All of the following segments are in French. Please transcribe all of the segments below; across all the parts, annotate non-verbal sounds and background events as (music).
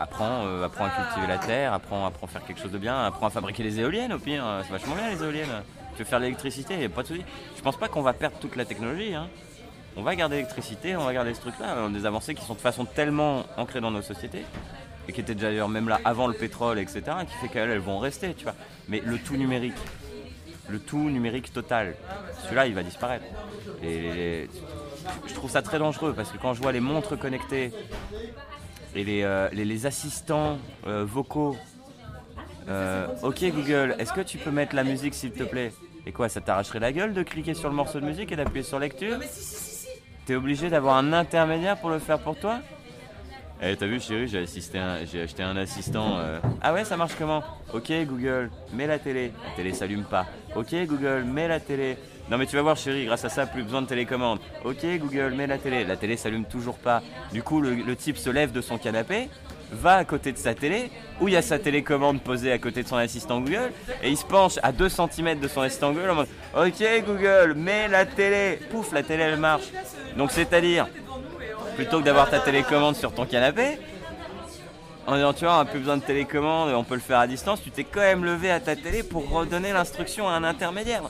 apprends, euh, apprends à cultiver la terre, apprends, apprends à faire quelque chose de bien, apprends à fabriquer les éoliennes au pire. C'est vachement bien les éoliennes. Tu veux faire l'électricité, pas de soucis. Je pense pas qu'on va perdre toute la technologie. Hein. On va garder l'électricité, on va garder ce truc-là. Des avancées qui sont de façon tellement ancrées dans nos sociétés et qui étaient déjà d'ailleurs même là avant le pétrole, etc., qui fait qu'elles elles vont rester, tu vois. Mais le tout numérique, le tout numérique total, celui-là, il va disparaître. Et je trouve ça très dangereux parce que quand je vois les montres connectées et les, euh, les, assistants euh, vocaux, euh, ok Google, est-ce que tu peux mettre la musique s'il te plaît? Et quoi, ça t'arracherait la gueule de cliquer sur le morceau de musique et d'appuyer sur lecture? T'es obligé d'avoir un intermédiaire pour le faire pour toi? Eh, t'as vu, chérie, j'ai, j'ai acheté un assistant. Ah ouais, ça marche comment? Ok, Google, mets la télé. La télé s'allume pas. Ok, Google, mets la télé. Non mais tu vas voir chérie, grâce à ça, plus besoin de télécommande. Ok Google, mets la télé. La télé s'allume toujours pas. Du coup, le, type se lève de son canapé, va à côté de sa télé, où il y a sa télécommande posée à côté de son assistant Google, et il se penche à 2 cm de son assistant Google en mode Ok Google, mets la télé. Pouf, la télé elle marche. Donc c'est-à-dire, plutôt que d'avoir ta télécommande sur ton canapé, en disant tu vois, on n'a plus besoin de télécommande, on peut le faire à distance, tu t'es quand même levé à ta télé pour redonner l'instruction à un intermédiaire.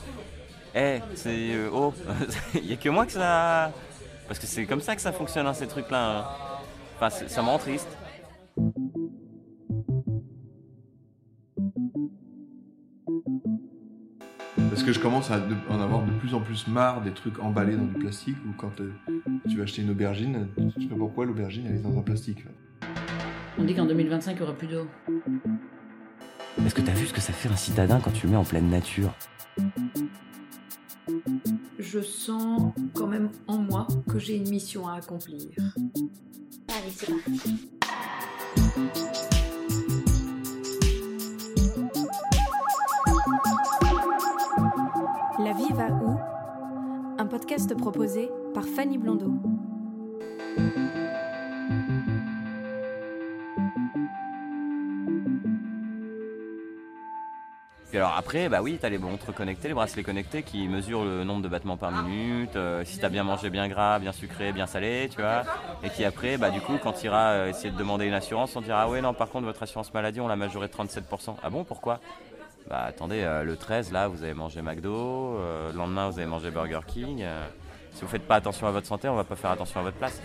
Eh, c'est. Euh, oh, (laughs) il n'y a que moi que ça. Parce que c'est comme ça que ça fonctionne, hein, ces trucs-là. Hein. Enfin, ça me rend triste. Parce que je commence à en avoir de plus en plus marre des trucs emballés dans du plastique ou quand euh, tu vas acheter une aubergine, tu sais pas pourquoi l'aubergine elle est dans un plastique. On dit qu'en 2025 il n'y aura plus d'eau. Est-ce que t'as vu ce que ça fait un citadin quand tu le mets en pleine nature? Je sens quand même en moi que j'ai une mission à accomplir. Allez, c'est parti. La vie va où? Un podcast proposé par Fanny Blondeau. Puis alors après, bah oui, t'as les montres connectées, les bracelets connectés qui mesurent le nombre de battements par minute, euh, si t'as bien mangé, bien gras, bien sucré, bien salé, tu vois. Et qui après, bah du coup, quand tu iras euh, essayer de demander une assurance, on dira ah ouais non, par contre votre assurance maladie, on l'a majoré de 37%. Ah bon, pourquoi? Bah attendez, euh, le 13 là, vous avez mangé McDo, le lendemain vous avez mangé Burger King. si vous faites pas attention à votre santé, on va pas faire attention à votre place.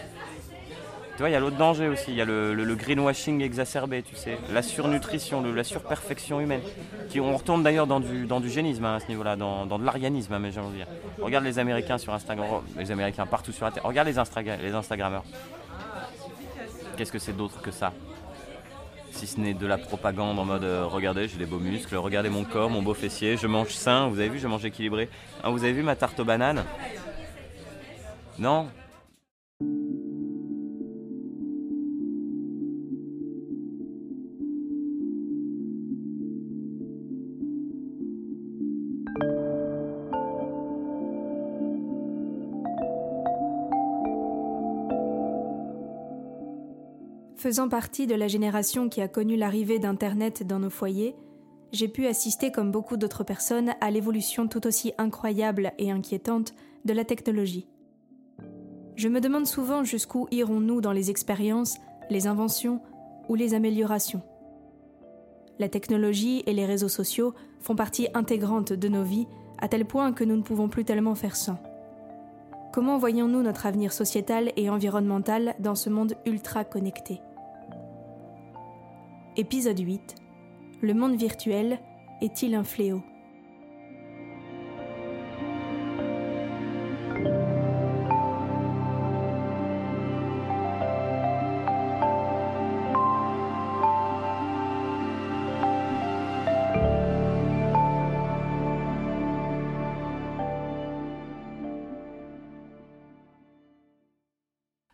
Tu vois, il y a l'autre danger aussi, il y a le, greenwashing exacerbé, tu sais, la surnutrition, la surperfection humaine. Qui, on retourne d'ailleurs dans du, dans du génisme hein, à ce niveau-là, dans, de l'arianisme, hein, mais j'ai envie de dire. Regarde les Américains sur Instagram, oh, les Américains partout sur la Terre. Regarde les, les Instagrammeurs. Qu'est-ce que c'est d'autre que ça? Si ce n'est de la propagande en mode euh, regardez j'ai des beaux muscles, regardez mon corps, mon beau fessier, je mange sain, vous avez vu je mange équilibré. Ah, vous avez vu ma tarte aux bananes? Non? Faisant partie de la génération qui a connu l'arrivée d'Internet dans nos foyers, j'ai pu assister comme beaucoup d'autres personnes à l'évolution tout aussi incroyable et inquiétante de la technologie. Je me demande souvent jusqu'où irons-nous dans les expériences, les inventions ou les améliorations. La technologie et les réseaux sociaux font partie intégrante de nos vies à tel point que nous ne pouvons plus tellement faire sans. Comment voyons-nous notre avenir sociétal et environnemental dans ce monde ultra connecté? Épisode 8 Le monde virtuel est-il un fléau?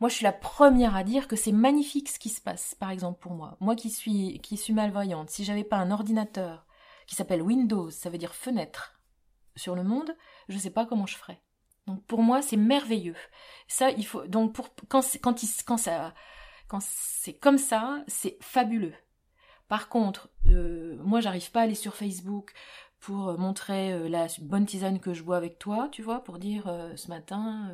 Moi, je suis la première à dire que c'est magnifique ce qui se passe, par exemple pour moi. Moi qui suis, qui suis malvoyante, si j'avais pas un ordinateur qui s'appelle Windows, ça veut dire fenêtre, sur le monde, je ne sais pas comment je ferais. Donc pour moi, c'est merveilleux. Ça, il faut. Donc pour quand quand, quand ça quand c'est comme ça, c'est fabuleux. Par contre, euh, moi, j'arrive pas à aller sur Facebook pour euh, montrer euh, la bonne tisane que je bois avec toi, tu vois, pour dire euh, ce matin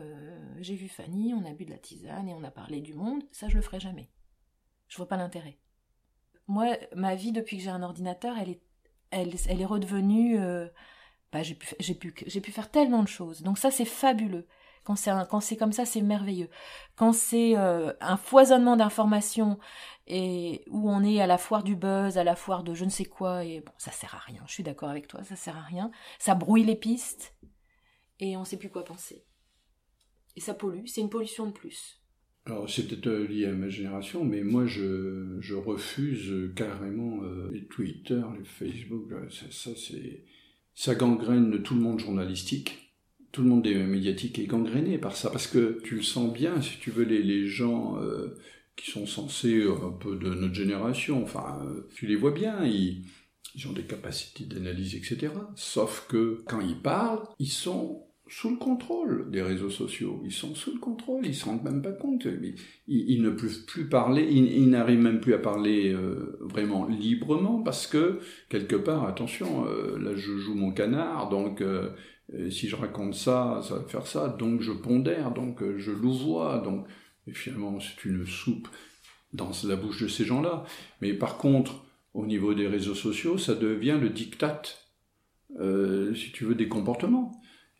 j'ai vu Fanny, on a bu de la tisane et on a parlé du monde, ça je le ferai jamais. Je vois pas l'intérêt. moi, ma vie depuis que j'ai un ordinateur, elle est, elle, elle est redevenue. euh, bah, j'ai pu, j'ai pu, j'ai pu faire tellement de choses. Donc ça, c'est fabuleux. Quand c'est, quand c'est comme ça, c'est merveilleux. Quand c'est un foisonnement d'informations et où on est à la foire du buzz, à la foire de je ne sais quoi, et bon, ça sert à rien. Je suis d'accord avec toi, ça sert à rien. Ça brouille les pistes et on sait plus quoi penser. Et ça pollue, c'est une pollution de plus. Alors, c'est peut-être euh, lié à ma génération, mais moi, je, refuse euh, carrément euh, les Twitter, les Facebook. ça, c'est, ça gangrène tout le monde journalistique. Tout le monde médiatique est gangréné par ça, parce que tu le sens bien, si tu veux, les, gens qui sont censés euh, un peu de notre génération, enfin, euh, tu les vois bien, ils, ont des capacités d'analyse, etc. Sauf que quand ils parlent, ils sont sous le contrôle des réseaux sociaux. Ils sont sous le contrôle, ils se rendent même pas compte. Ils, ne peuvent plus parler, ils, n'arrivent même plus à parler euh, vraiment librement parce que quelque part, attention, là je joue mon canard, donc si je raconte ça, ça va faire ça, donc je pondère, donc je louvoie, donc et finalement c'est une soupe dans la bouche de ces gens-là. Mais par contre, au niveau des réseaux sociaux, ça devient le diktat, euh, si tu veux, des comportements.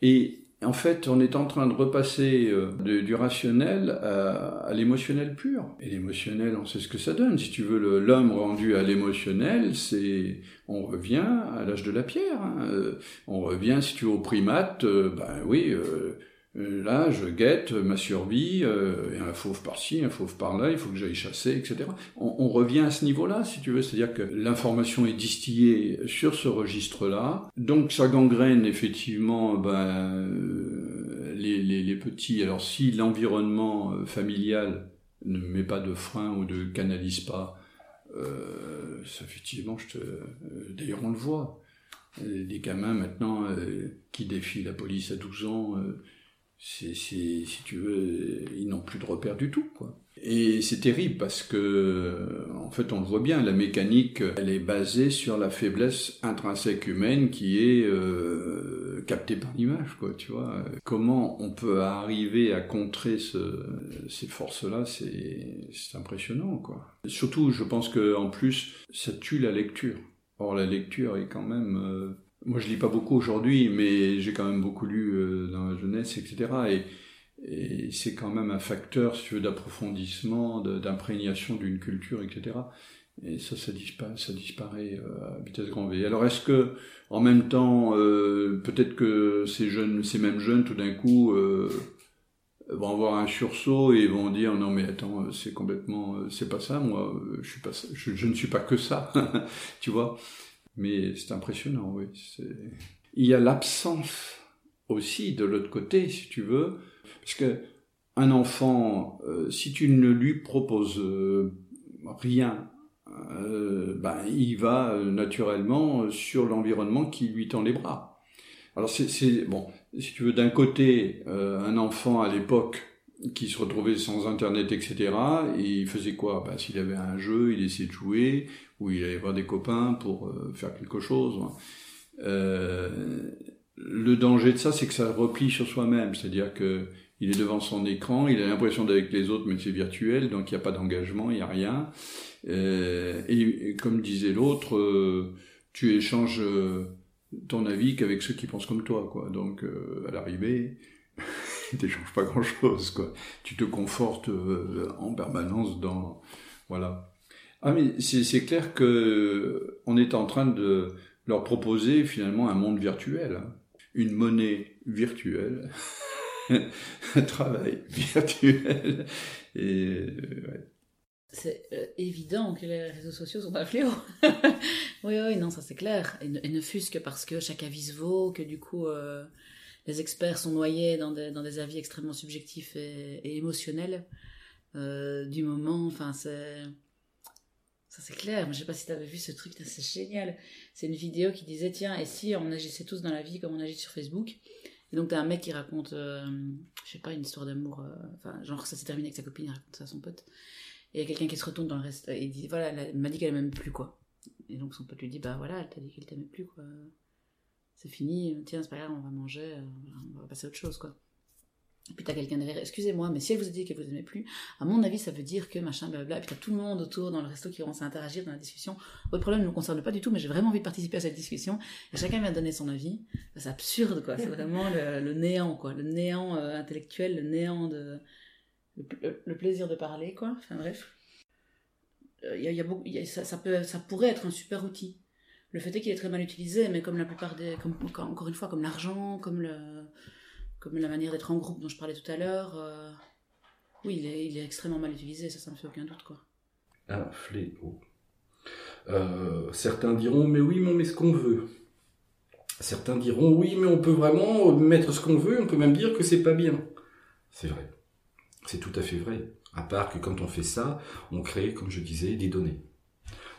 Et en fait, on est en train de repasser euh, du rationnel à, l'émotionnel pur. Et l'émotionnel, on sait ce que ça donne. Si tu veux, l'homme rendu à l'émotionnel, c'est, on revient à l'âge de la pierre. hein. Euh, On revient, si tu veux, au primate. euh, ben oui, là, je guette ma survie. euh, un fauve par-ci, un fauve par-là. Il faut que j'aille chasser, etc. On, revient à ce niveau-là, si tu veux. C'est-à-dire que l'information est distillée sur ce registre-là. Donc ça gangrène effectivement ben, euh, les, petits. Alors si l'environnement euh, familial ne met pas de frein ou ne canalise pas, euh, effectivement, je te... d'ailleurs on le voit. Des gamins maintenant qui défient la police à 12 ans, c'est, c'est- si tu veux, ils n'ont plus de repères du tout, quoi. Et c'est terrible parce que, en fait, on le voit bien, la mécanique, elle est basée sur la faiblesse intrinsèque humaine qui est euh, captée par l'image, quoi, tu vois. Comment on peut arriver à contrer ce- ces forces-là, c'est, c'est impressionnant, quoi. Surtout, je pense que en plus, ça tue la lecture. Or, la lecture est quand même... euh, moi, je lis pas beaucoup aujourd'hui, mais j'ai quand même beaucoup lu euh, dans la jeunesse, etc. Et, c'est quand même un facteur, si tu veux, d'approfondissement, d'imprégnation d'une culture, etc. Et ça, ça disparaît, euh, à vitesse grand V. Alors, est-ce que, en même temps, euh, peut-être que ces jeunes, ces mêmes jeunes, tout d'un coup, vont avoir un sursaut et vont dire non mais attends, c'est complètement, c'est pas ça, moi, je ne suis pas que ça, (laughs) tu vois. Mais c'est impressionnant, oui. Il y a l'absence aussi de l'autre côté, si tu veux, parce que un enfant, euh, si tu ne lui proposes euh, rien, euh, ben, il va naturellement sur l'environnement qui lui tend les bras. Alors c'est, bon, si tu veux, d'un côté, un enfant à l'époque qui se retrouvait sans internet, etc. Et il faisait quoi? Ben, S'il avait un jeu, il essayait de jouer, ou il allait voir des copains pour euh, faire quelque chose. Euh, le danger de ça, c'est que ça replie sur soi-même, c'est-à-dire que il est devant son écran, il a l'impression d'être avec les autres, mais c'est virtuel, donc il n'y a pas d'engagement, il n'y a rien. Euh, et, et comme disait l'autre, euh, tu échanges euh, ton avis qu'avec ceux qui pensent comme toi, quoi. Donc à l'arrivée, (laughs) t'échanges pas grand-chose, quoi. Tu te confortes euh, en permanence dans, voilà. Ah mais c'est clair que on est en train de leur proposer finalement un monde virtuel, hein. une monnaie virtuelle, (laughs) un travail (laughs) virtuel. Et euh. C'est euh, évident que les réseaux sociaux sont un fléau. oui, oui, non, ça c'est clair. Et ne, ne fût-ce que parce que chaque avis se vaut, que du coup les experts sont noyés dans des, dans des avis extrêmement subjectifs et, émotionnels euh, du moment. Enfin, c'est. Ça c'est clair, je sais pas si tu avais vu ce truc, c'est génial. C'est une vidéo qui disait tiens, et si on agissait tous dans la vie comme on agit sur Facebook? Et donc t'as un mec qui raconte, euh, je sais pas, une histoire d'amour, euh, enfin genre ça s'est terminé avec sa copine, il raconte ça à son pote. Et il y a quelqu'un qui se retourne dans le reste et dit voilà, elle m'a dit qu'elle m'aime plus quoi. Et donc son pote lui dit bah voilà, elle t'a dit qu'elle t'aimait plus quoi. C'est fini, tiens c'est pas grave, on va manger, euh, on va passer à autre chose quoi. Et puis t'as quelqu'un derrière, excusez-moi, mais si elle vous a dit qu'elle vous aimait plus, à mon avis, ça veut dire que machin, blablabla. Et puis t'as tout le monde autour dans le resto qui commence à dans la discussion. Votre problème ne me concerne pas du tout, mais j'ai vraiment envie de participer à cette discussion. Et chacun vient donner son avis. C'est absurde, quoi. C'est vraiment le, néant, quoi. Le néant euh, intellectuel, le néant de. Le, plaisir de parler, quoi. Enfin bref. Ça pourrait être un super outil. Le fait est qu'il est très mal utilisé, mais comme la plupart des, encore une fois, comme l'argent, comme la manière d'être en groupe dont je parlais tout à l'heure, euh, oui, il est, extrêmement mal utilisé, ça, ça me fait aucun doute, quoi. un fléau. Euh, certains diront, mais oui, mais on met ce qu'on veut. Certains diront, oui, mais on peut vraiment mettre ce qu'on veut, on peut même dire que c'est pas bien. C'est vrai. C'est tout à fait vrai. À part que quand on fait ça, on crée, comme je disais, des données.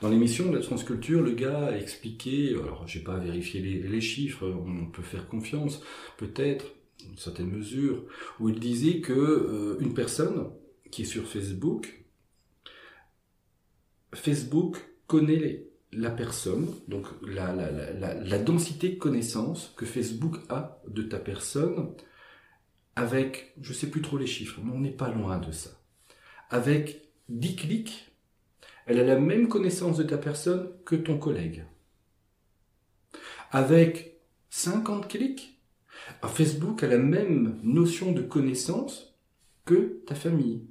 Dans l'émission de la transculture, le gars a expliqué, alors j'ai pas vérifié les, les chiffres, on peut faire confiance, peut-être, une certaine mesure, où il disait que euh, une personne qui est sur Facebook, Facebook connaît la personne, donc la densité de connaissances que Facebook a de ta personne, avec, je sais plus trop les chiffres, mais on n'est pas loin de ça. Avec 10 clics, elle a la même connaissance de ta personne que ton collègue. Avec 50 clics, Facebook a la même notion de connaissance que ta famille.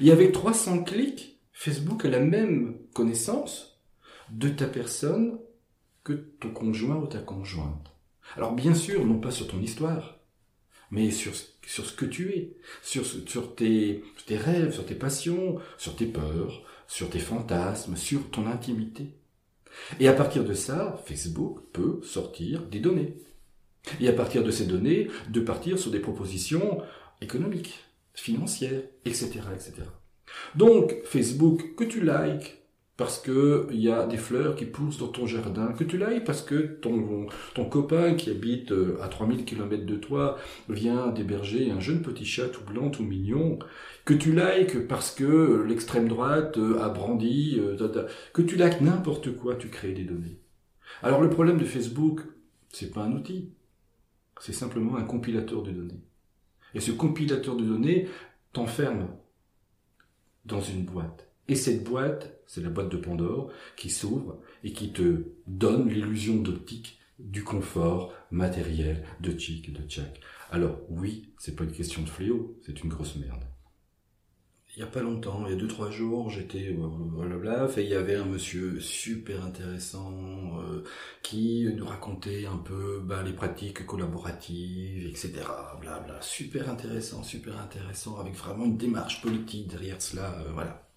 Et avec 300 clics, Facebook a la même connaissance de ta personne que ton conjoint ou ta conjointe. Alors bien sûr, non pas sur ton histoire, mais sur, sur ce que tu es, sur, tes rêves, sur tes passions, sur tes peurs, sur tes fantasmes, sur ton intimité. Et à partir de ça, Facebook peut sortir des données. Et à partir de ces données, de partir sur des propositions économiques, financières, etc., etc. Donc, Facebook, que tu likes parce que il y a des fleurs qui poussent dans ton jardin, que tu likes parce que ton, ton copain qui habite euh, à 3000 km de toi vient d'héberger un jeune petit chat tout blanc, tout mignon, que tu likes parce que l'extrême droite euh, a brandi, euh, que tu likes n'importe quoi, tu crées des données. Alors le problème de Facebook, c'est pas un outil, c'est simplement un compilateur de données. Et ce compilateur de données t'enferme dans une boîte. Et cette boîte, c'est la boîte de Pandore qui s'ouvre et qui te donne l'illusion d'optique du confort matériel de Chic de Tchak. Alors oui, c'est pas une question de fléau, c'est une grosse merde. Il y a pas longtemps, il y a deux trois jours, j'étais blablabla, et il y avait un monsieur super intéressant euh, qui nous racontait un peu bah, les pratiques collaboratives, etc. Blabla, super intéressant, super intéressant, avec vraiment une démarche politique derrière cela, euh, voilà.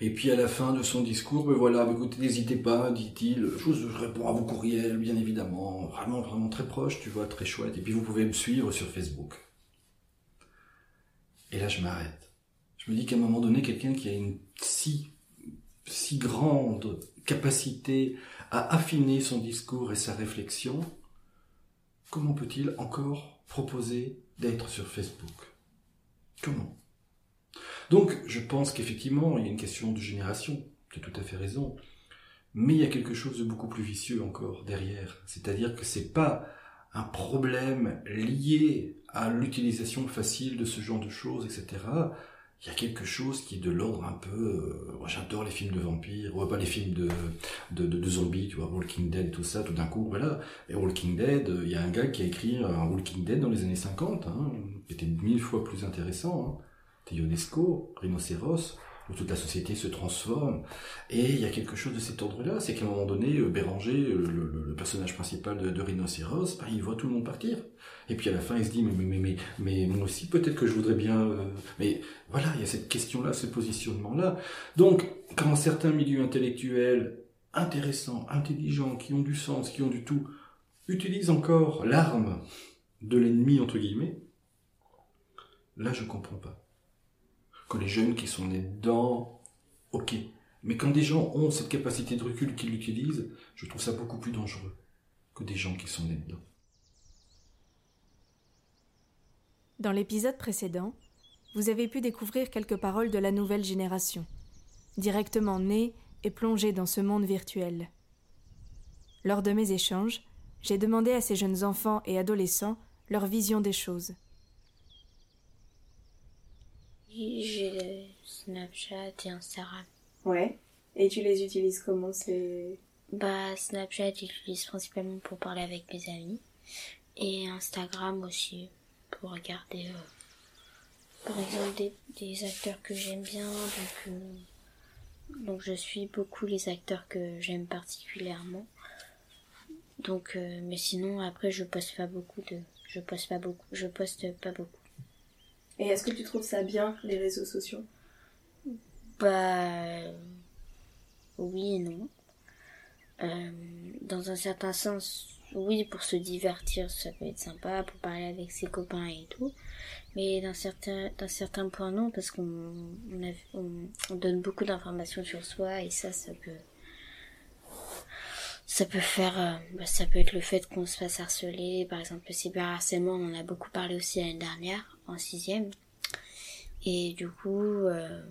Et puis à la fin de son discours, ben voilà, ben écoutez, n'hésitez pas, dit-il, je, je réponds à vos courriels, bien évidemment, vraiment, vraiment très proche, tu vois, très chouette. Et puis vous pouvez me suivre sur Facebook. Et là, je m'arrête. Je me dis qu'à un moment donné, quelqu'un qui a une si, si grande capacité à affiner son discours et sa réflexion, comment peut-il encore proposer d'être sur Facebook? Comment? Donc, je pense qu'effectivement, il y a une question de génération, tu as tout à fait raison. Mais il y a quelque chose de beaucoup plus vicieux encore derrière. C'est-à-dire que c'est pas un problème lié à l'utilisation facile de ce genre de choses, etc. Il y a quelque chose qui est de l'ordre un peu... Euh, j'adore les films de vampires, ou pas les films de, de, zombies, tu vois, Walking Dead tout ça, tout d'un coup, voilà. Et Walking Dead, il y a un gars qui a écrit un Walking Dead dans les années 50, hein, qui était mille fois plus intéressant. Hein. Ionesco, Rhinocéros, où toute la société se transforme. Et il y a quelque chose de cet ordre-là, c'est qu'à un moment donné, Béranger, le, le, personnage principal de, Rhinocéros, bah, il voit tout le monde partir. Et puis à la fin, il se dit, mais, moi aussi, peut-être que je voudrais bien... Euh... Mais voilà, il y a cette question-là, ce positionnement-là. Donc, quand certains milieux intellectuels intéressants, intelligents, qui ont du sens, qui ont du tout, utilisent encore l'arme de l'ennemi, entre guillemets, là, je comprends pas que les jeunes qui sont nés dedans, ok. Mais quand des gens ont cette capacité de recul qu'ils l'utilisent, je trouve ça beaucoup plus dangereux que des gens qui sont nés dedans. Dans l'épisode précédent, vous avez pu découvrir quelques paroles de la nouvelle génération, directement née et plongée dans ce monde virtuel. Lors de mes échanges, j'ai demandé à ces jeunes enfants et adolescents leur vision des choses. J'ai Snapchat et Instagram. Ouais. Et tu les utilises comment c'est Bah, Snapchat, j'utilise principalement pour parler avec mes amis. Et Instagram aussi, pour regarder, euh, par exemple, des, des acteurs que j'aime bien. Donc, euh, donc, je suis beaucoup les acteurs que j'aime particulièrement. Donc, euh, mais sinon, après, je poste pas beaucoup de. Je poste pas beaucoup. Je poste pas beaucoup. Et est-ce que tu trouves ça bien, les réseaux sociaux? Bah. Oui et non. Euh, dans un certain sens, oui, pour se divertir, ça peut être sympa, pour parler avec ses copains et tout. Mais d'un certain, d'un certain point, non, parce qu'on donne beaucoup d'informations sur soi et ça, ça peut. Ça peut faire, euh, bah, ça peut être le fait qu'on se fasse harceler, par exemple le cyberharcèlement, on en a beaucoup parlé aussi l'année dernière, en sixième. Et du coup, euh,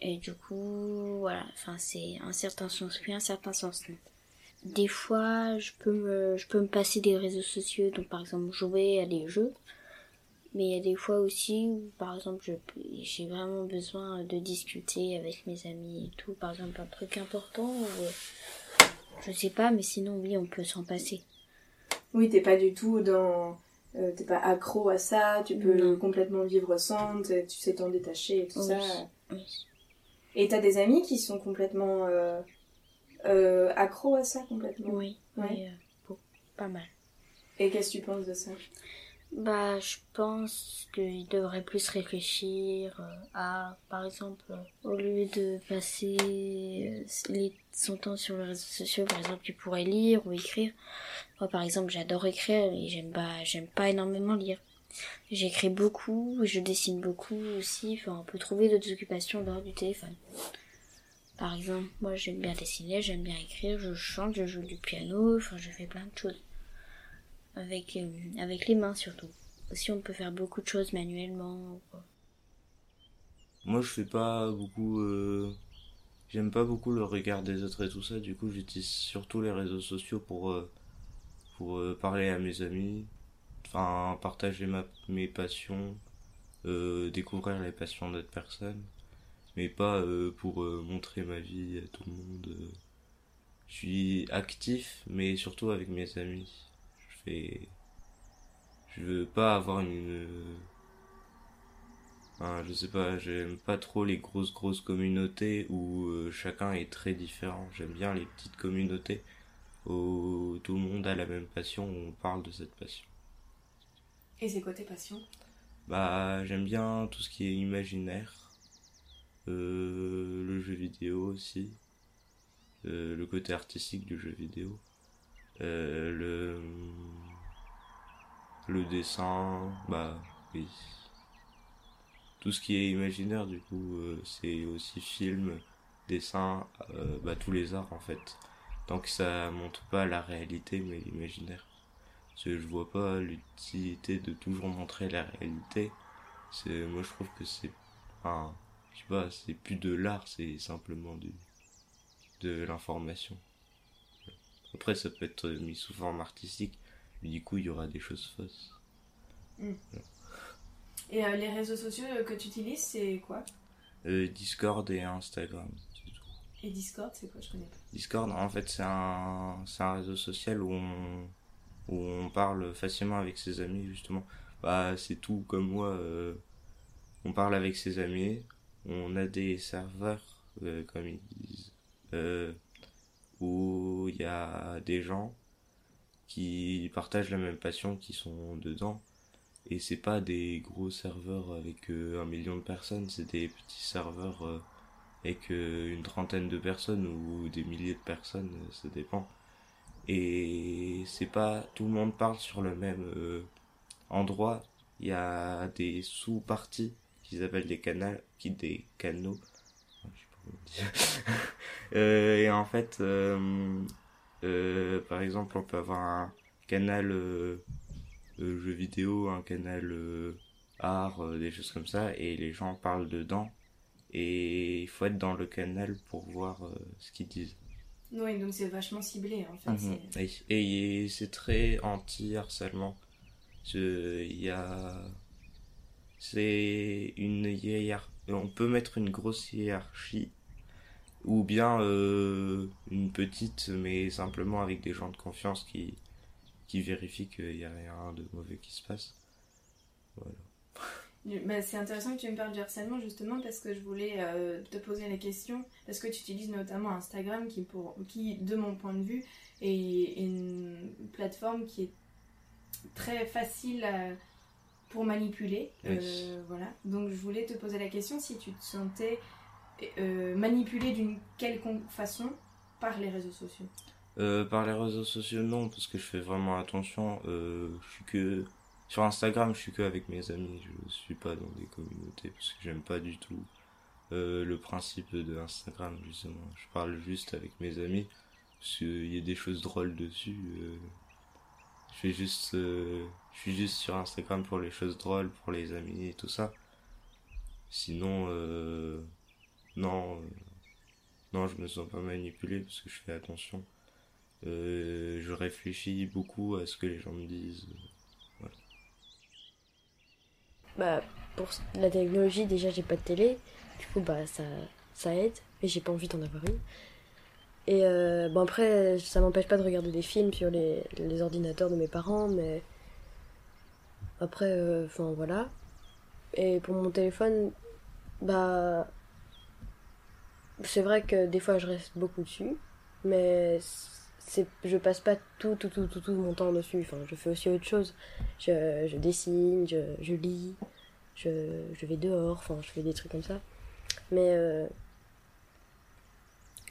et du coup, voilà, enfin c'est un certain sens oui, un certain sens non. Des fois, je peux me, je peux me passer des réseaux sociaux, donc par exemple jouer à des jeux. Mais il y a des fois aussi où, par exemple, j'ai vraiment besoin de discuter avec mes amis et tout. Par exemple, un truc important euh, je sais pas, mais sinon, oui, on peut s'en passer. Oui, t'es pas du tout dans. euh, t'es pas accro à ça, tu peux Non. complètement vivre sans, tu sais t'en détacher et tout Oui, ça. oui. Et t'as des amis qui sont complètement euh, euh, accros à ça complètement? Oui, Ouais. pas mal. Et qu'est-ce que tu penses de ça? Bah, je pense qu'il devrait plus réfléchir euh, à, par exemple, au lieu de passer euh, son temps sur les réseaux sociaux, par exemple, il pourrait lire ou écrire. Moi, par exemple, j'adore écrire et j'aime pas, j'aime pas énormément lire. J'écris beaucoup, je dessine beaucoup aussi. Enfin, on peut trouver d'autres occupations dehors du téléphone. Par exemple, moi, j'aime bien dessiner, j'aime bien écrire, je chante, je joue du piano, enfin, je fais plein de choses avec, euh, avec les mains surtout. Aussi, on peut faire beaucoup de choses manuellement. Moi, je fais pas beaucoup. euh, J'aime pas beaucoup le regard des autres et tout ça. Du coup, j'utilise surtout les réseaux sociaux pour euh, pour parler à mes amis, enfin partager ma... mes passions, découvrir les passions d'autres personnes, mais pas pour montrer ma vie à tout le monde. Je suis actif, mais surtout avec mes amis. Je fais. Je veux pas avoir une. Enfin, je sais pas, j'aime pas trop les grosses grosses communautés où euh, chacun est très différent. J'aime bien les petites communautés où tout le monde a la même passion, où on parle de cette passion. Et c'est quoi tes passions? Bah, j'aime bien tout ce qui est imaginaire, euh, le jeu vidéo aussi, euh, le côté artistique du jeu vidéo, le le dessin, bah oui. Tout ce qui est imaginaire, du coup, euh, c'est aussi film, dessin, euh, bah tous les arts en fait. Tant que ça montre pas la réalité mais l'imaginaire. Parce que je vois pas l'utilité de toujours montrer la réalité. C'est, moi je trouve que c'est, je sais pas, c'est plus de l'art, c'est simplement de l'information. Après ça peut être mis sous forme artistique, mais du coup il y aura des choses fausses. Et euh, les réseaux sociaux que tu utilises, c'est quoi? Euh, Discord et Instagram, tout. Et Discord, c'est quoi? Je connais pas. Discord, en fait, c'est un, c'est un réseau social où on, où on parle facilement avec ses amis, justement. Bah, c'est tout comme moi. euh, on parle avec ses amis. On a des serveurs, comme ils disent, où il y a des gens qui partagent la même passion, qui sont dedans. Et c'est pas des gros serveurs avec euh, un million de personnes, c'est des petits serveurs euh, avec euh, une trentaine de personnes ou des milliers de personnes, ça dépend. Et c'est pas tout le monde parle sur le même endroit. Il y a des sous-parties qu'ils appellent des canaux, qui des canaux. (laughs) et en fait, euh, euh, par exemple, on peut avoir un canal euh, euh, jeux vidéo, un canal euh, art, euh, des choses comme ça, et les gens parlent dedans. Et il faut être dans le canal pour voir euh, ce qu'ils disent. Oui, donc c'est vachement ciblé en fait. Mhm. c'est- Et, et c'est très anti-harcèlement. Il y a. C'est une hiérarchie. On peut mettre une grosse hiérarchie. Ou bien euh, une petite, mais simplement avec des gens de confiance qui, qui vérifient qu'il n'y a rien de mauvais qui se passe. Voilà. Bah, c'est intéressant que tu me parles du harcèlement justement parce que je voulais euh, te poser la question parce que tu utilises notamment Instagram qui, pour, qui de mon point de vue, est une plateforme qui est très facile à- pour manipuler. Euh, voilà. Donc je voulais te poser la question si tu te sentais euh, manipulé d'une quelconque façon par les réseaux sociaux. Euh, par les réseaux sociaux, non, parce que je fais vraiment attention. Je suis que sur Instagram, je suis que avec mes amis. Je suis pas dans des communautés parce que j'aime pas du tout euh, le principe de Instagram justement. Je parle juste avec mes amis parce qu'il y a des choses drôles dessus. euh. Je fais juste, euh, je suis juste sur Instagram pour les choses drôles, pour les amis et tout ça. Sinon, euh, non, euh, non, je me sens pas manipulé parce que je fais attention. Euh, je réfléchis beaucoup à ce que les gens me disent. Voilà. Bah, pour la technologie, déjà, j'ai pas de télé. Du coup, bah, ça, ça aide. Mais j'ai pas envie d'en avoir une. Et euh, bon, après, ça m'empêche pas de regarder des films sur les, les ordinateurs de mes parents, mais. Après, euh, enfin, voilà. Et pour mon téléphone, bah. C'est vrai que des fois, je reste beaucoup dessus. Mais c'est, je passe pas tout, tout, tout, tout, tout mon temps dessus. Enfin, je fais aussi autre chose. Je, je dessine, je, je lis, je, je vais dehors, enfin, je fais des trucs comme ça. Mais euh,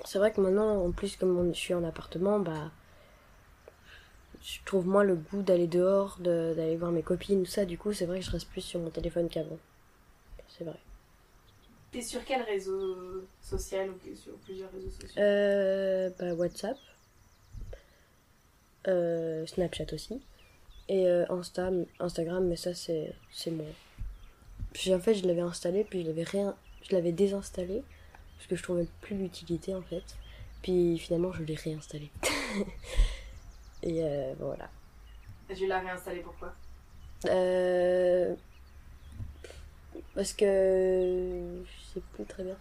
c'est vrai que maintenant, en plus, comme je suis en appartement, bah, je trouve moins le goût d'aller dehors, de- d'aller voir mes copines, tout ça. Du coup, c'est vrai que je reste plus sur mon téléphone qu'avant. C'est vrai. T'es sur quel réseau social ou sur plusieurs réseaux sociaux? Euh, bah, WhatsApp, Euh, Snapchat aussi, et euh, Insta, Instagram, mais ça c'est c'est moi. Puis en fait, je l'avais installé, puis je l'avais rien, je l'avais désinstallé parce que je trouvais plus l'utilité en fait. Puis finalement, je l'ai réinstallé. (laughs) et euh, voilà. Je l'ai réinstallé pourquoi Euh, parce que je sais plus très bien.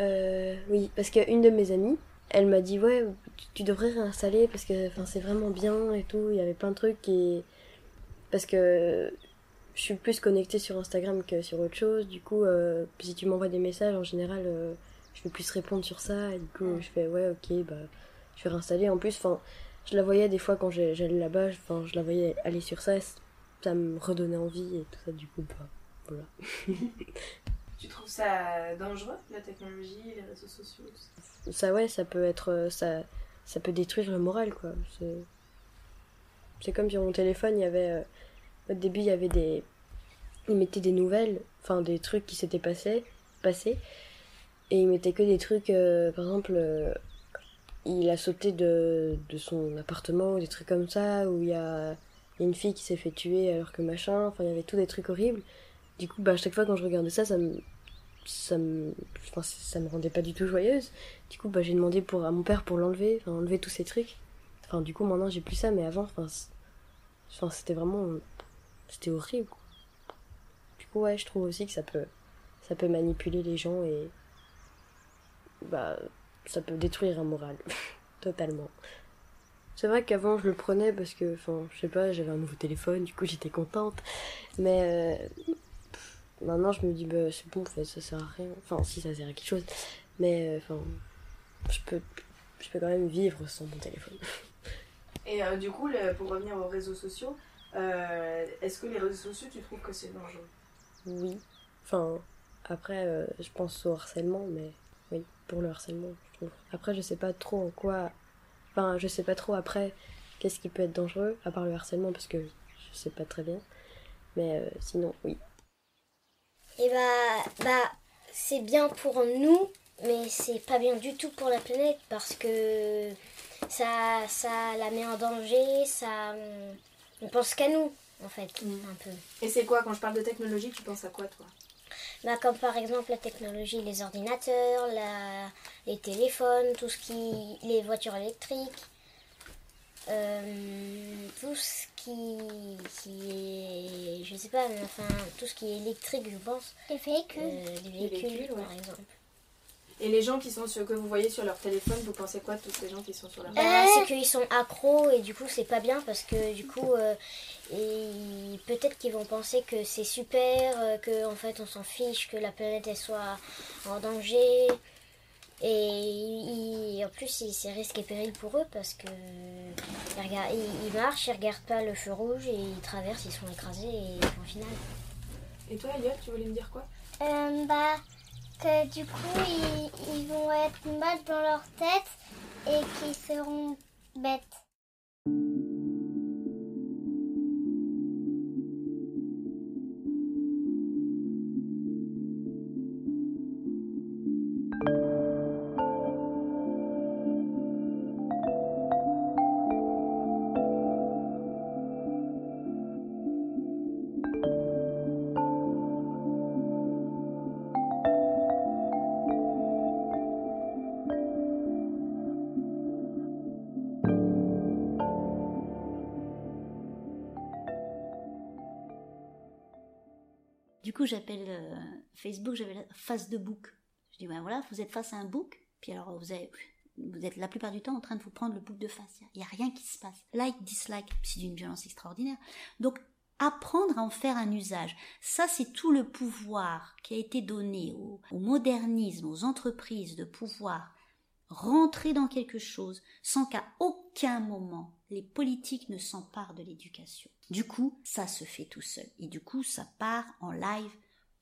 Euh, oui, parce qu'une de mes amies, elle m'a dit ouais, tu, tu devrais réinstaller parce que c'est vraiment bien et tout. Il y avait plein de trucs et parce que je suis plus connectée sur Instagram que sur autre chose. Du coup, euh, si tu m'envoies des messages en général, euh, je vais plus répondre sur ça. Et du coup, je fais ouais, ok, bah je vais réinstaller. En plus, enfin, je la voyais des fois quand j'allais là-bas, enfin, je la voyais aller sur ça. Ça me redonnait envie et tout ça. Du coup, bah voilà. (laughs) Tu trouves ça dangereux, la technologie, les réseaux sociaux tout ça ça ouais ça peut être euh, ça ça peut détruire le moral quoi c'est comme sur mon téléphone il y avait euh, au début il y avait des il mettait des nouvelles enfin des trucs qui s'étaient passés passés et il mettait que des trucs euh, par exemple euh, il a sauté de, de son appartement ou des trucs comme ça où il y a, une fille qui s'est fait tuer alors que machin enfin il y avait tous des trucs horribles du coup bah à chaque fois quand je regardais ça ça me me enfin, ça me rendait pas du tout joyeuse du coup, bah, j'ai demandé pour, à mon père pour l'enlever, enfin, enlever tous ces trucs. Enfin, du coup, maintenant, j'ai plus ça, mais avant, enfin, enfin, c'était vraiment. C'était horrible. Du coup, ouais, je trouve aussi que ça peut, ça peut manipuler les gens et. Bah, ça peut détruire un moral. (laughs) Totalement. C'est vrai qu'avant, je le prenais parce que, enfin, je sais pas, j'avais un nouveau téléphone, du coup, j'étais contente. Mais. euh, Maintenant, je me dis, bah, c'est bon, ça sert à rien. Enfin, si, ça sert à quelque chose. Mais, euh, enfin, je peux, je peux quand même vivre sans mon téléphone. (laughs) Et euh, du coup, le- pour revenir aux réseaux sociaux, euh, est-ce que les réseaux sociaux, tu trouves que c'est dangereux? Oui. Enfin, après, euh, je pense au harcèlement, mais oui, pour le harcèlement, je trouve. Après, je sais pas trop en quoi. Enfin, je sais pas trop après qu'est-ce qui peut être dangereux, à part le harcèlement, parce que je sais pas très bien. Mais euh, sinon, oui. Et bah, bah c'est bien pour nous, mais c'est pas bien du tout pour la planète parce que ça, ça la met en danger, ça. On pense qu'à nous, en fait, un peu. Et c'est quoi, quand je parle de technologie, tu penses à quoi, toi? Bah, comme par exemple la technologie, les ordinateurs, la, les téléphones, tout ce qui. les voitures électriques. euh, tout ce qui, qui est, je sais pas, mais enfin, tout ce qui est électrique, je pense. Les véhicules. Euh, les Les véhicules, par exemple. Et les gens qui sont sur, que vous voyez sur leur téléphone, vous pensez quoi de tous ces gens qui sont sur leur Bah, c'est qu'ils sont accros et du coup c'est pas bien parce que du coup euh, et peut-être qu'ils vont penser que c'est super, euh, que en fait on s'en fiche, que la planète elle soit en danger et ils- en plus c'est risque et péril pour eux parce que ils, regardent- ils- ils marchent, ils regardent pas le feu rouge et ils traversent, ils sont écrasés et au final. Et toi, Elliot, tu voulais me dire quoi? Euh, bah, que du coup, ils, vont être mal dans leur tête et qu'ils seront bêtes. J'appelle euh, Facebook, j'avais la face de book. Je dis, voilà, vous êtes face à un book, puis alors vous, êtes la plupart du temps en train de vous prendre le book de face. Il n'y a rien qui se passe. Like, dislike, c'est d'une violence extraordinaire. Donc, apprendre à en faire un usage. Ça, c'est tout le pouvoir qui a été donné au modernisme, aux entreprises de pouvoir rentrer dans quelque chose sans qu'à aucun moment les politiques ne s'emparent de l'éducation. Du coup, ça se fait tout seul. Et du coup, ça part en live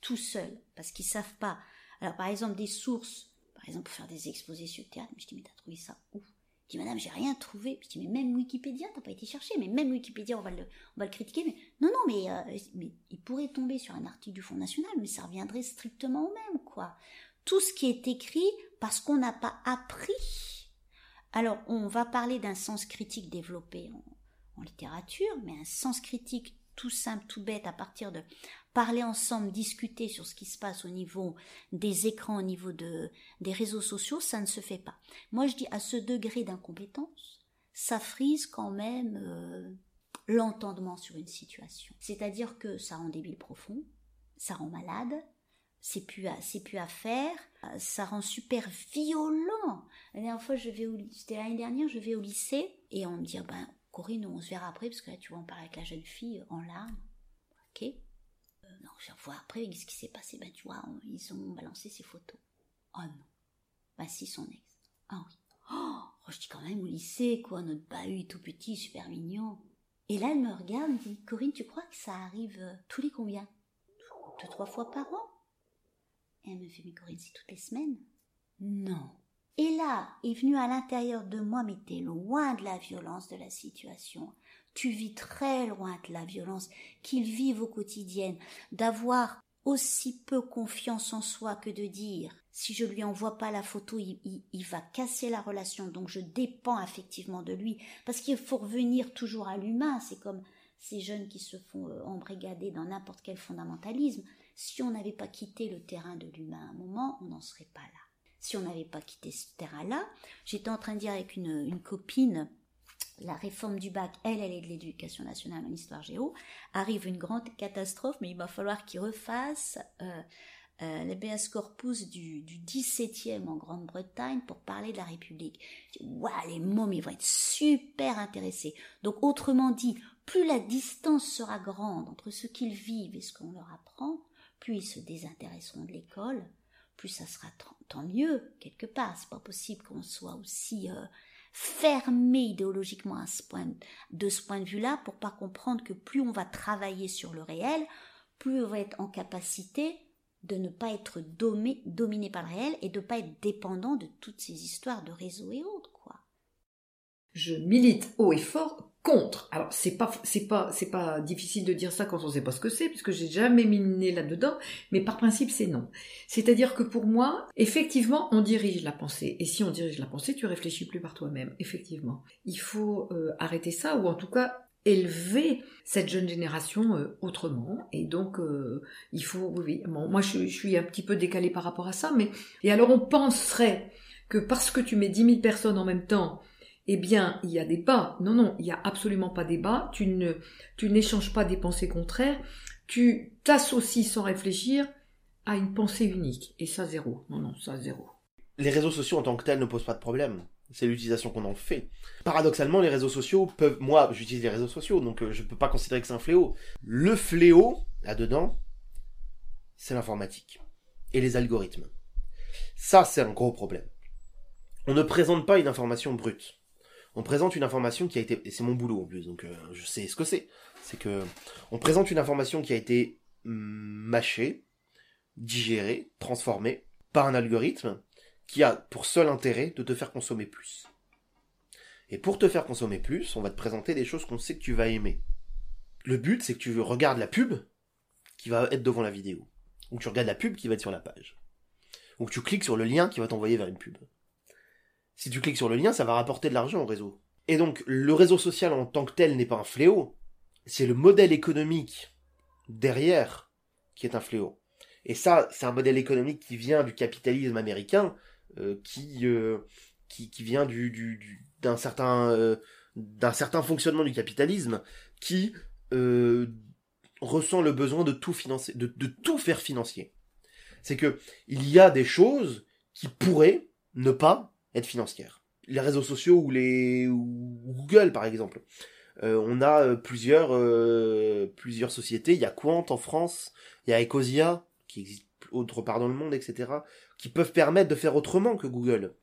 tout seul. Parce qu'ils savent pas. Alors, par exemple, des sources, par exemple, pour faire des exposés sur le théâtre, je dis, mais t'as trouvé ça où? Je dis, madame, j'ai rien trouvé. Je dis, mais même Wikipédia, t'as pas été chercher. Mais même Wikipédia, on va le, critiquer. Mais non, non, mais, euh, mais il pourrait tomber sur un article du Fonds National, mais ça reviendrait strictement au même, quoi. Tout ce qui est écrit parce qu'on n'a pas appris. Alors, on va parler d'un sens critique développé en, littérature, mais un sens critique tout simple, tout bête, à partir de parler ensemble, discuter sur ce qui se passe au niveau des écrans, au niveau de, des réseaux sociaux, ça ne se fait pas. Moi, je dis à ce degré d'incompétence, ça frise quand même euh, l'entendement sur une situation. C'est-à-dire que ça rend débile profond, ça rend malade, c'est plus à, c'est plus à faire, euh, ça rend super violent. La dernière fois, je vais c'était l'année dernière, je vais au lycée et on me dit, ah ben, Corinne, on se verra après parce que là, tu vas en parler avec la jeune fille en larmes. Ok. Euh, non, je vois après, qu'est-ce qui s'est passé? Ben, tu vois, on- ils ont balancé ses photos. Oh non. Bah si, son ex. Ah oui. Oh, je dis quand même au lycée, quoi, notre bahut tout petit, super mignon. Et là, elle me regarde, me dit, Corinne, tu crois que ça arrive euh, tous les combien? Deux, trois fois par an? Elle me fait, Corinne, c'est toutes les semaines Non. Et là, est venu à l'intérieur de moi, mais t'es loin de la violence de la situation. Tu vis très loin de la violence qu'ils vivent au quotidien, d'avoir aussi peu confiance en soi que de dire si je lui envoie pas la photo, il, il- il va casser la relation, donc je dépends effectivement de lui, parce qu'il faut revenir toujours à l'humain, c'est comme ces jeunes qui se font euh, embrigader dans n'importe quel fondamentalisme. Si on n'avait pas quitté le terrain de l'humain à un moment, on n'en serait pas là. Si on n'avait pas quitté ce terrain-là, j'étais en train de dire avec une, copine, la réforme du bac, elle, elle est de l'éducation nationale en histoire géo, arrive une grande catastrophe, mais il va falloir qu'ils refassent euh, euh, corpus du, du 17e en Grande-Bretagne pour parler de la République. Ouah, les mômes, ils vont être super intéressés. Donc, autrement dit, plus la distance sera grande entre ce qu'ils vivent et ce qu'on leur apprend, plus ils se désintéresseront de l'école, plus ça sera tant, mieux, quelque part. C'est pas possible qu'on soit aussi euh, fermé idéologiquement à ce point, de ce point de vue-là pour pas comprendre que plus on va travailler sur le réel, plus on va être en capacité de ne pas être domé- dominé par le réel et de ne pas être dépendant de toutes ces histoires de réseau et autres, quoi. Je milite haut et fort contre. Alors c'est pas c'est pas c'est pas difficile de dire ça quand on sait pas ce que c'est puisque j'ai jamais miné là-dedans, mais par principe c'est non. C'est-à-dire que pour moi, effectivement, on dirige la pensée et si on dirige la pensée, tu réfléchis plus par toi-même, effectivement. Il faut euh, arrêter ça ou en tout cas élever cette jeune génération euh, autrement et donc euh, il faut oui. Bon, moi je, je suis un petit peu décalée par rapport à ça mais et alors on penserait que parce que tu mets 10 000 personnes en même temps eh bien, il y a débat. Non, non, il n'y a absolument pas débat. Tu ne, tu n'échanges pas des pensées contraires. Tu t'associes sans réfléchir à une pensée unique. Et ça, zéro. Non, non, ça, zéro. Les réseaux sociaux en tant que tels ne posent pas de problème. C'est l'utilisation qu'on en fait. Paradoxalement, les réseaux sociaux peuvent... Moi, j'utilise les réseaux sociaux, donc euh, je ne peux pas considérer que c'est un fléau. Le fléau, là-dedans, c'est l'informatique. Et les algorithmes. Ça, c'est un gros problème. On ne présente pas une information brute. On présente une information qui a été... Et c'est mon boulot en plus, donc euh, je sais ce que c'est. C'est que... On présente une information qui a été mm, mâchée, digérée, transformée par un algorithme qui a pour seul intérêt de te faire consommer plus. Et pour te faire consommer plus, on va te présenter des choses qu'on sait que tu vas aimer. Le but, c'est que tu regardes la pub qui va être devant la vidéo. Ou que tu regardes la pub qui va être sur la page. Ou que tu cliques sur le lien qui va t'envoyer vers une pub. Si tu cliques sur le lien, ça va rapporter de l'argent au réseau. Et donc, le réseau social en tant que tel n'est pas un fléau. C'est le modèle économique derrière qui est un fléau. Et ça, c'est un modèle économique qui vient du capitalisme américain, euh, qui, euh, qui, qui vient du, du, d'un certain euh, certain fonctionnement du capitalisme qui ressent le besoin de tout financer, de, de tout faire financier. C'est que il y a des choses qui pourraient ne pas être financières. Les réseaux sociaux ou les Google par exemple. Euh, on a plusieurs euh, plusieurs sociétés. Il y a Quant en France, il y a Ecosia qui existe autre part dans le monde, etc. qui peuvent permettre de faire autrement que Google.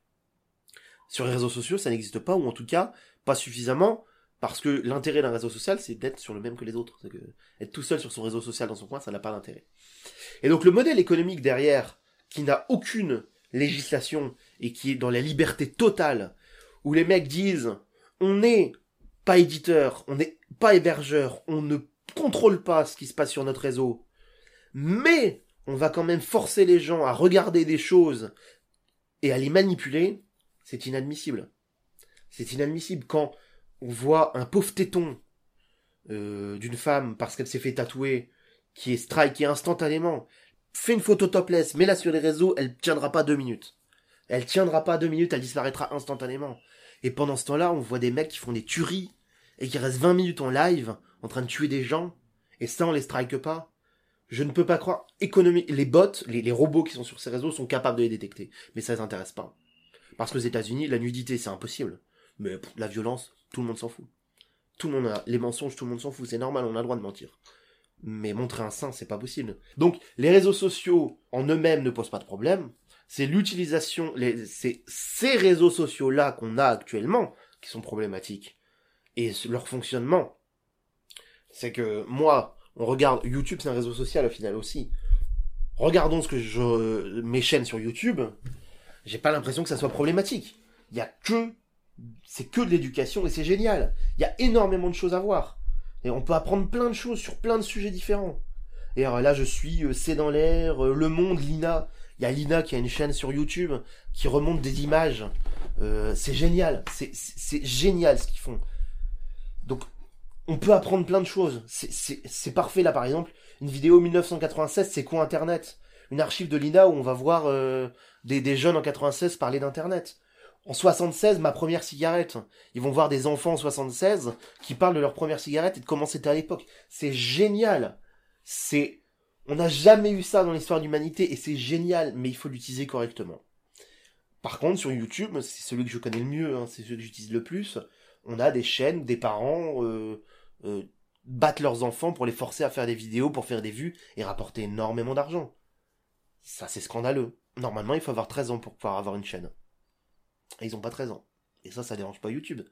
Sur les réseaux sociaux, ça n'existe pas ou en tout cas pas suffisamment parce que l'intérêt d'un réseau social, c'est d'être sur le même que les autres. Que être tout seul sur son réseau social dans son coin, ça n'a pas d'intérêt. Et donc le modèle économique derrière, qui n'a aucune législation et qui est dans la liberté totale, où les mecs disent on n'est pas éditeur, on n'est pas hébergeur, on ne contrôle pas ce qui se passe sur notre réseau, mais on va quand même forcer les gens à regarder des choses et à les manipuler, c'est inadmissible. C'est inadmissible quand on voit un pauvre téton euh, d'une femme parce qu'elle s'est fait tatouer, qui est striké instantanément, fait une photo topless, mets-la sur les réseaux, elle tiendra pas deux minutes. Elle tiendra pas deux minutes, elle disparaîtra instantanément. Et pendant ce temps-là, on voit des mecs qui font des tueries et qui restent 20 minutes en live en train de tuer des gens, et ça on les strike pas. Je ne peux pas croire. Économie, les bots, les, robots qui sont sur ces réseaux sont capables de les détecter, mais ça les intéresse pas. Parce qu'aux États-Unis, la nudité c'est impossible, mais la violence, tout le monde s'en fout. Tout le monde les mensonges, tout le monde s'en fout, c'est normal, on a le droit de mentir. Mais montrer un sein, c'est pas possible. Donc, les réseaux sociaux en eux-mêmes ne posent pas de problème. C'est l'utilisation, c'est ces réseaux sociaux-là qu'on a actuellement qui sont problématiques. Et leur fonctionnement. C'est que moi, on regarde YouTube, c'est un réseau social au final aussi. Regardons ce que je mes chaînes sur YouTube. J'ai pas l'impression que ça soit problématique. Il y a que c'est que de l'éducation et c'est génial. Il y a énormément de choses à voir. Et on peut apprendre plein de choses sur plein de sujets différents. Et alors là, je suis euh, C'est dans l'air, euh, Le Monde, Lina. Il y a Lina qui a une chaîne sur YouTube qui remonte des images. Euh, c'est génial. C'est génial ce qu'ils font. Donc, on peut apprendre plein de choses. C'est parfait là, par exemple. Une vidéo 1996, c'est quoi Internet? Une archive de Lina où on va voir des, des jeunes en 96 parler d'Internet en 76, ma première cigarette. Ils vont voir des enfants en 76 qui parlent de leur première cigarette et de comment c'était à l'époque. C'est génial. C'est, on n'a jamais eu ça dans l'histoire de l'humanité et c'est génial, mais il faut l'utiliser correctement. Par contre, sur YouTube, c'est celui que je connais le mieux, hein, c'est celui que j'utilise le plus. On a des chaînes, des parents euh, euh, battent leurs enfants pour les forcer à faire des vidéos, pour faire des vues et rapporter énormément d'argent. Ça, c'est scandaleux. Normalement, il faut avoir 13 ans pour pouvoir avoir une chaîne. Et ils ont pas 13 ans. Et ça, ça dérange pas YouTube.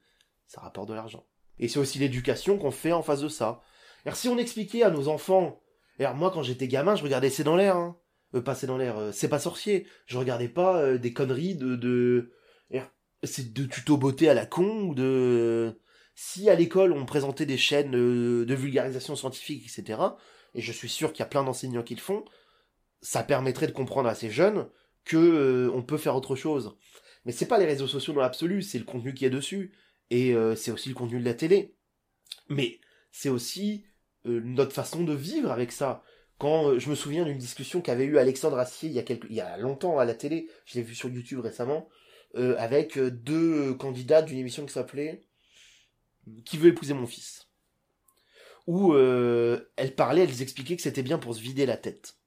Ça rapporte de l'argent. Et c'est aussi l'éducation qu'on fait en face de ça. Alors si on expliquait à nos enfants, alors moi quand j'étais gamin, je regardais C'est dans l'air, hein. Euh, C'est dans l'air, euh, C'est pas sorcier. Je regardais pas euh, des conneries de... de... C'est de tuto beauté à la con ou de... Si à l'école on présentait des chaînes de vulgarisation scientifique, etc., et je suis sûr qu'il y a plein d'enseignants qui le font, ça permettrait de comprendre à ces jeunes que on peut faire autre chose. Mais c'est pas les réseaux sociaux dans l'absolu, c'est le contenu qui est dessus. Et euh, c'est aussi le contenu de la télé. Mais c'est aussi euh, notre façon de vivre avec ça. Quand euh, je me souviens d'une discussion qu'avait eu Alexandre Assier il y, a quelques, il y a longtemps à la télé, je l'ai vu sur YouTube récemment, euh, avec deux candidats d'une émission qui s'appelait Qui veut épouser mon fils? Où elles parlaient, elles expliquaient que c'était bien pour se vider la tête.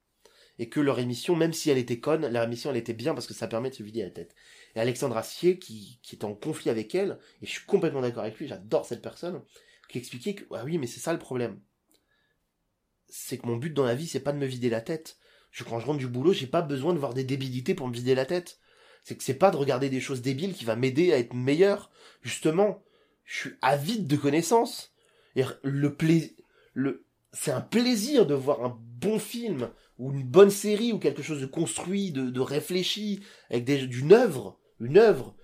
Et que leur émission, même si elle était conne, leur émission elle était bien parce que ça permet de se vider la tête. Et Alexandre Assier, qui, qui est en conflit avec elle, et je suis complètement d'accord avec lui, j'adore cette personne, qui expliquait que, ah oui, mais c'est ça le problème. C'est que mon but dans la vie, c'est pas de me vider la tête. Je, quand je rentre du boulot, j'ai pas besoin de voir des débilités pour me vider la tête. C'est que c'est pas de regarder des choses débiles qui va m'aider à être meilleur. Justement, je suis avide de connaissances. Le plaisir, le, c'est un plaisir de voir un bon film ou une bonne série ou quelque chose de construit, de, réfléchi, avec d'une œuvre, une œuvre,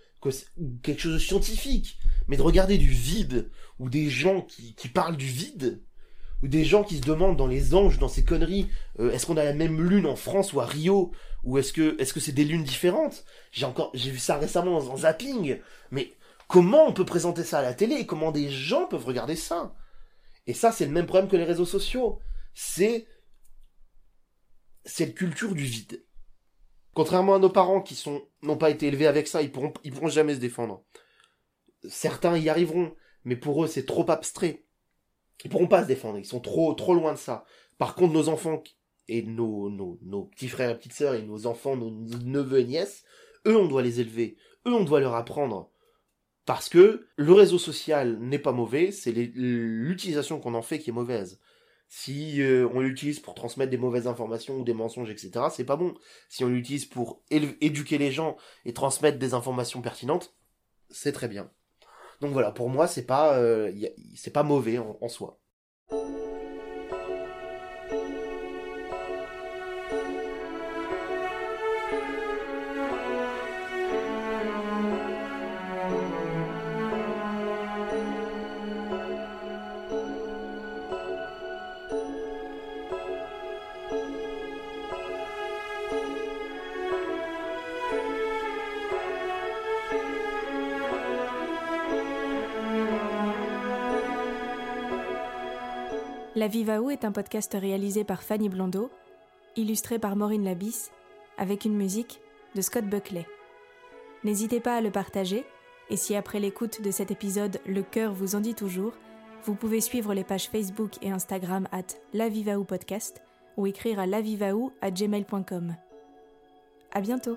ou quelque chose de scientifique. Mais de regarder du vide ou des gens qui parlent du vide, ou des gens qui se demandent dans les anges, dans ces conneries, euh, est-ce qu'on a la même lune en France ou à Rio, ou est-ce que est-ce que c'est des lunes différentes J'ai encore j'ai vu ça récemment dans un zapping, mais comment on peut présenter ça à la télé Comment des gens peuvent regarder ça Et ça, c'est le même problème que les réseaux sociaux. C'est cette culture du vide. Contrairement à nos parents qui sont n'ont pas été élevés avec ça, ils pourront ils pourront jamais se défendre. Certains y arriveront, mais pour eux c'est trop abstrait. Ils pourront pas se défendre, ils sont trop trop loin de ça. Par contre, nos enfants et nos, nos, nos petits frères et petites sœurs et nos enfants, nos neveux et nièces, eux on doit les élever, eux on doit leur apprendre. Parce que le réseau social n'est pas mauvais, c'est l'utilisation qu'on en fait qui est mauvaise. Si euh, on l'utilise pour transmettre des mauvaises informations ou des mensonges, etc., c'est pas bon. Si on l'utilise pour éduquer les gens et transmettre des informations pertinentes, c'est très bien. Donc voilà, pour moi, c'est pas, euh, c'est pas mauvais en soi. La Viva Où est un podcast réalisé par Fanny Blondeau, illustré par Maureen Labisse, avec une musique de Scott Buckley. N'hésitez pas à le partager, et si après l'écoute de cet épisode le cœur vous en dit toujours, vous pouvez suivre les pages Facebook et Instagram at podcast ou écrire à lavivaou à gmail.com. À bientôt!